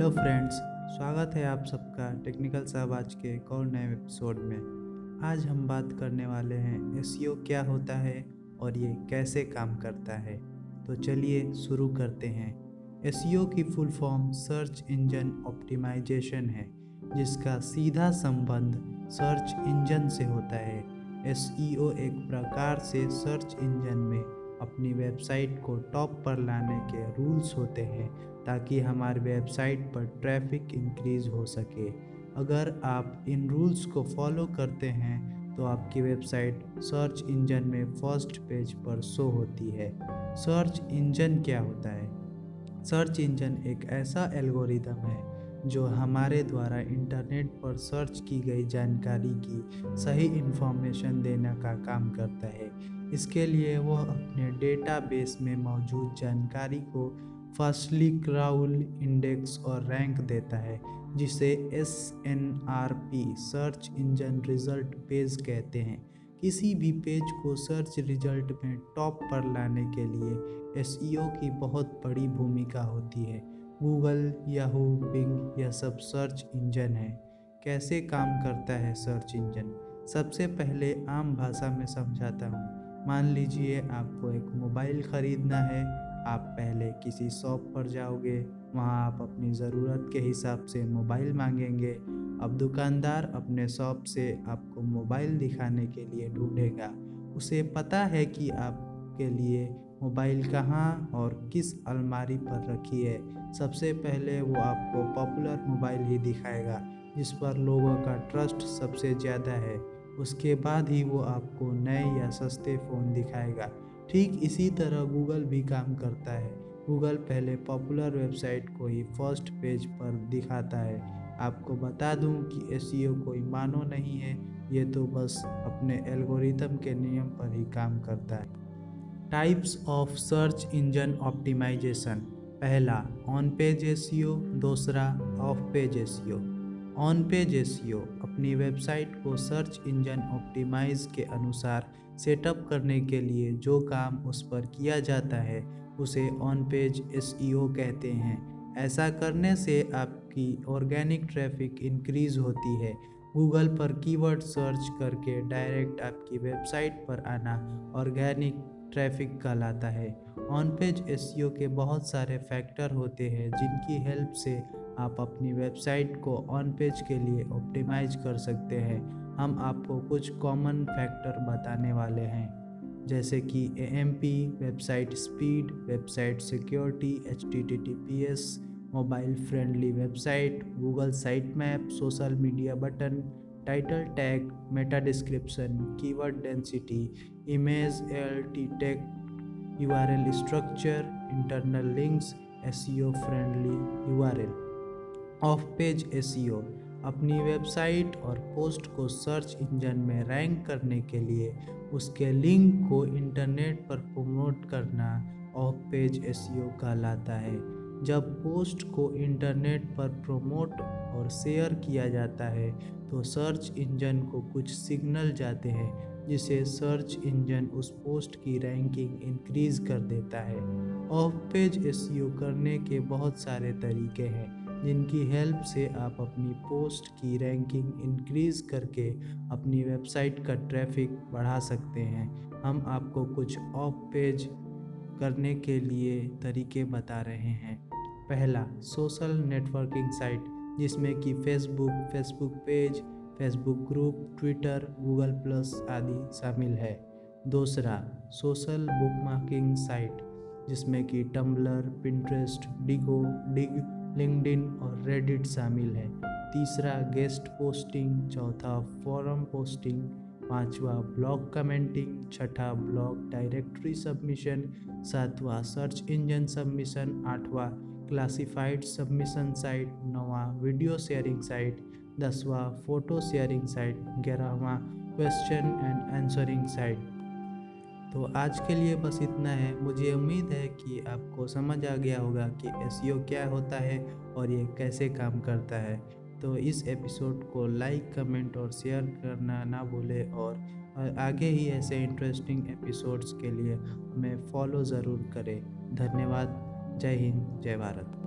Hello friends, स्वागत है आप सबका टेक्निकल साहब आज के एक और नए एपिसोड में। आज हम बात करने वाले हैं एस क्या होता है और ये कैसे काम करता है। तो चलिए शुरू करते हैं। एस की full form search engine optimisation है, जिसका सीधा संबंध सर्च इंजन से होता है। एस एक प्रकार से सर्च इंजन में अपनी वेबसाइट को टॉप पर लाने के रूल्स होते हैं ताकि हमारी वेबसाइट पर ट्रैफ़िक इंक्रीज हो सके। अगर आप इन रूल्स को फॉलो करते हैं तो आपकी वेबसाइट सर्च इंजन में फ़र्स्ट पेज पर शो होती है। सर्च इंजन क्या होता है? सर्च इंजन एक ऐसा एल्गोरिदम है, जो हमारे द्वारा इंटरनेट पर सर्च की गई जानकारी की सही इन्फॉर्मेशन देने का काम करता है। इसके लिए वह अपने डेटाबेस में मौजूद जानकारी को फर्स्टली क्राउल इंडेक्स और रैंक देता है, जिसे S N R P search engine result page कहते हैं। किसी भी पेज को सर्च रिज़ल्ट में टॉप पर लाने के लिए एस e की बहुत बड़ी भूमिका होती है। गूगल, याहू, बिंग यह सब सर्च इंजन है। कैसे काम करता है सर्च इंजन? सबसे पहले आम भाषा में समझाता हूँ। मान लीजिए आपको एक मोबाइल ख़रीदना है आप पहले किसी शॉप पर जाओगे, वहाँ आप अपनी ज़रूरत के हिसाब से मोबाइल मांगेंगे। अब दुकानदार अपने शॉप से आपको मोबाइल दिखाने के लिए ढूंढेगा। उसे पता है कि आपके लिए मोबाइल कहाँ और किस अलमारी पर रखी है। सबसे पहले वो आपको पॉपुलर मोबाइल ही दिखाएगा, जिस पर लोगों का ट्रस्ट सबसे ज़्यादा है। उसके बाद ही वो आपको नए या सस्ते फ़ोन दिखाएगा। ठीक इसी तरह गूगल भी काम करता है। गूगल पहले पॉपुलर वेबसाइट को ही फ़र्स्ट पेज पर दिखाता है। आपको बता दूँ कि एस कोई मानो नहीं है, ये तो बस अपने एल्गोरिथम के नियम पर ही काम करता है। Types of search engine optimisation पहला ऑन पेज एस दूसरा off page S on page S अपनी वेबसाइट को सर्च इंजन ऑप्टिमाइज के अनुसार सेटअप करने के लिए जो काम उस पर किया जाता है, उसे ऑन पेज एस कहते हैं। ऐसा करने से आपकी ऑर्गेनिक ट्रैफ़िक इंक्रीज होती है। गूगल पर कीवर्ड सर्च करके डायरेक्ट आपकी वेबसाइट पर आना ऑर्गेनिक ट्रैफ़िक कहलाता है। ऑन पेज एस के बहुत सारे फैक्टर होते हैं, जिनकी हेल्प से आप अपनी वेबसाइट को ऑन पेज के लिए ऑप्टिमाइज कर सकते हैं। हम आपको कुछ कॉमन फैक्टर बताने वाले हैं, जैसे कि AMP website speed, website security H mobile friendly website, Google site map, social media button title tag meta description keyword density image L T tag U R L structure internal links S friendly U R L off page S अपनी website और post को search engine में rank करने के लिए उसके link को internet पर प्रमोट करना ऑफ़ पेज एस कहलाता है। जब पोस्ट को इंटरनेट पर प्रमोट और शेयर किया जाता है तो सर्च इंजन को कुछ सिग्नल जाते हैं, जिसे सर्च इंजन उस पोस्ट की रैंकिंग इंक्रीज कर देता है। ऑफ़ पेज एस करने के बहुत सारे तरीके हैं, जिनकी हेल्प से आप अपनी पोस्ट की रैंकिंग इंक्रीज़ करके अपनी वेबसाइट का ट्रैफ़िक बढ़ा सकते हैं। हम आपको कुछ ऑफ़ पेज करने के लिए तरीके बता रहे हैं। पहला सोशल नेटवर्किंग साइट जिसमें कि Facebook Facebook page Facebook group Twitter Google plus आदि शामिल है। दूसरा सोशल बुक मार्किंग साइट जिसमें कि Tumblr Pinterest Diigo Digg LinkedIn और रेडिट शामिल है। तीसरा गेस्ट पोस्टिंग चौथा फॉरम पोस्टिंग पांचवा ब्लॉग कमेंटिंग छठा ब्लॉग डायरेक्टरी सबमिशन सातवां सर्च इंजन सबमिशन आठवां क्लासिफाइड सबमिशन साइट नौवा वीडियो शेयरिंग साइट दसवा फ़ोटो शेयरिंग साइट ग्यारहवा क्वेश्चन एंड आंसरिंग साइट तो आज के लिए बस इतना है। मुझे उम्मीद है कि आपको समझ आ गया होगा कि एस क्या होता है और ये कैसे काम करता है। तो इस एपिसोड को लाइक कमेंट और शेयर करना ना भूलें और आगे ही ऐसे इंटरेस्टिंग एपिसोड्स के लिए हमें फॉलो ज़रूर करें। धन्यवाद। जय हिंद जय भारत।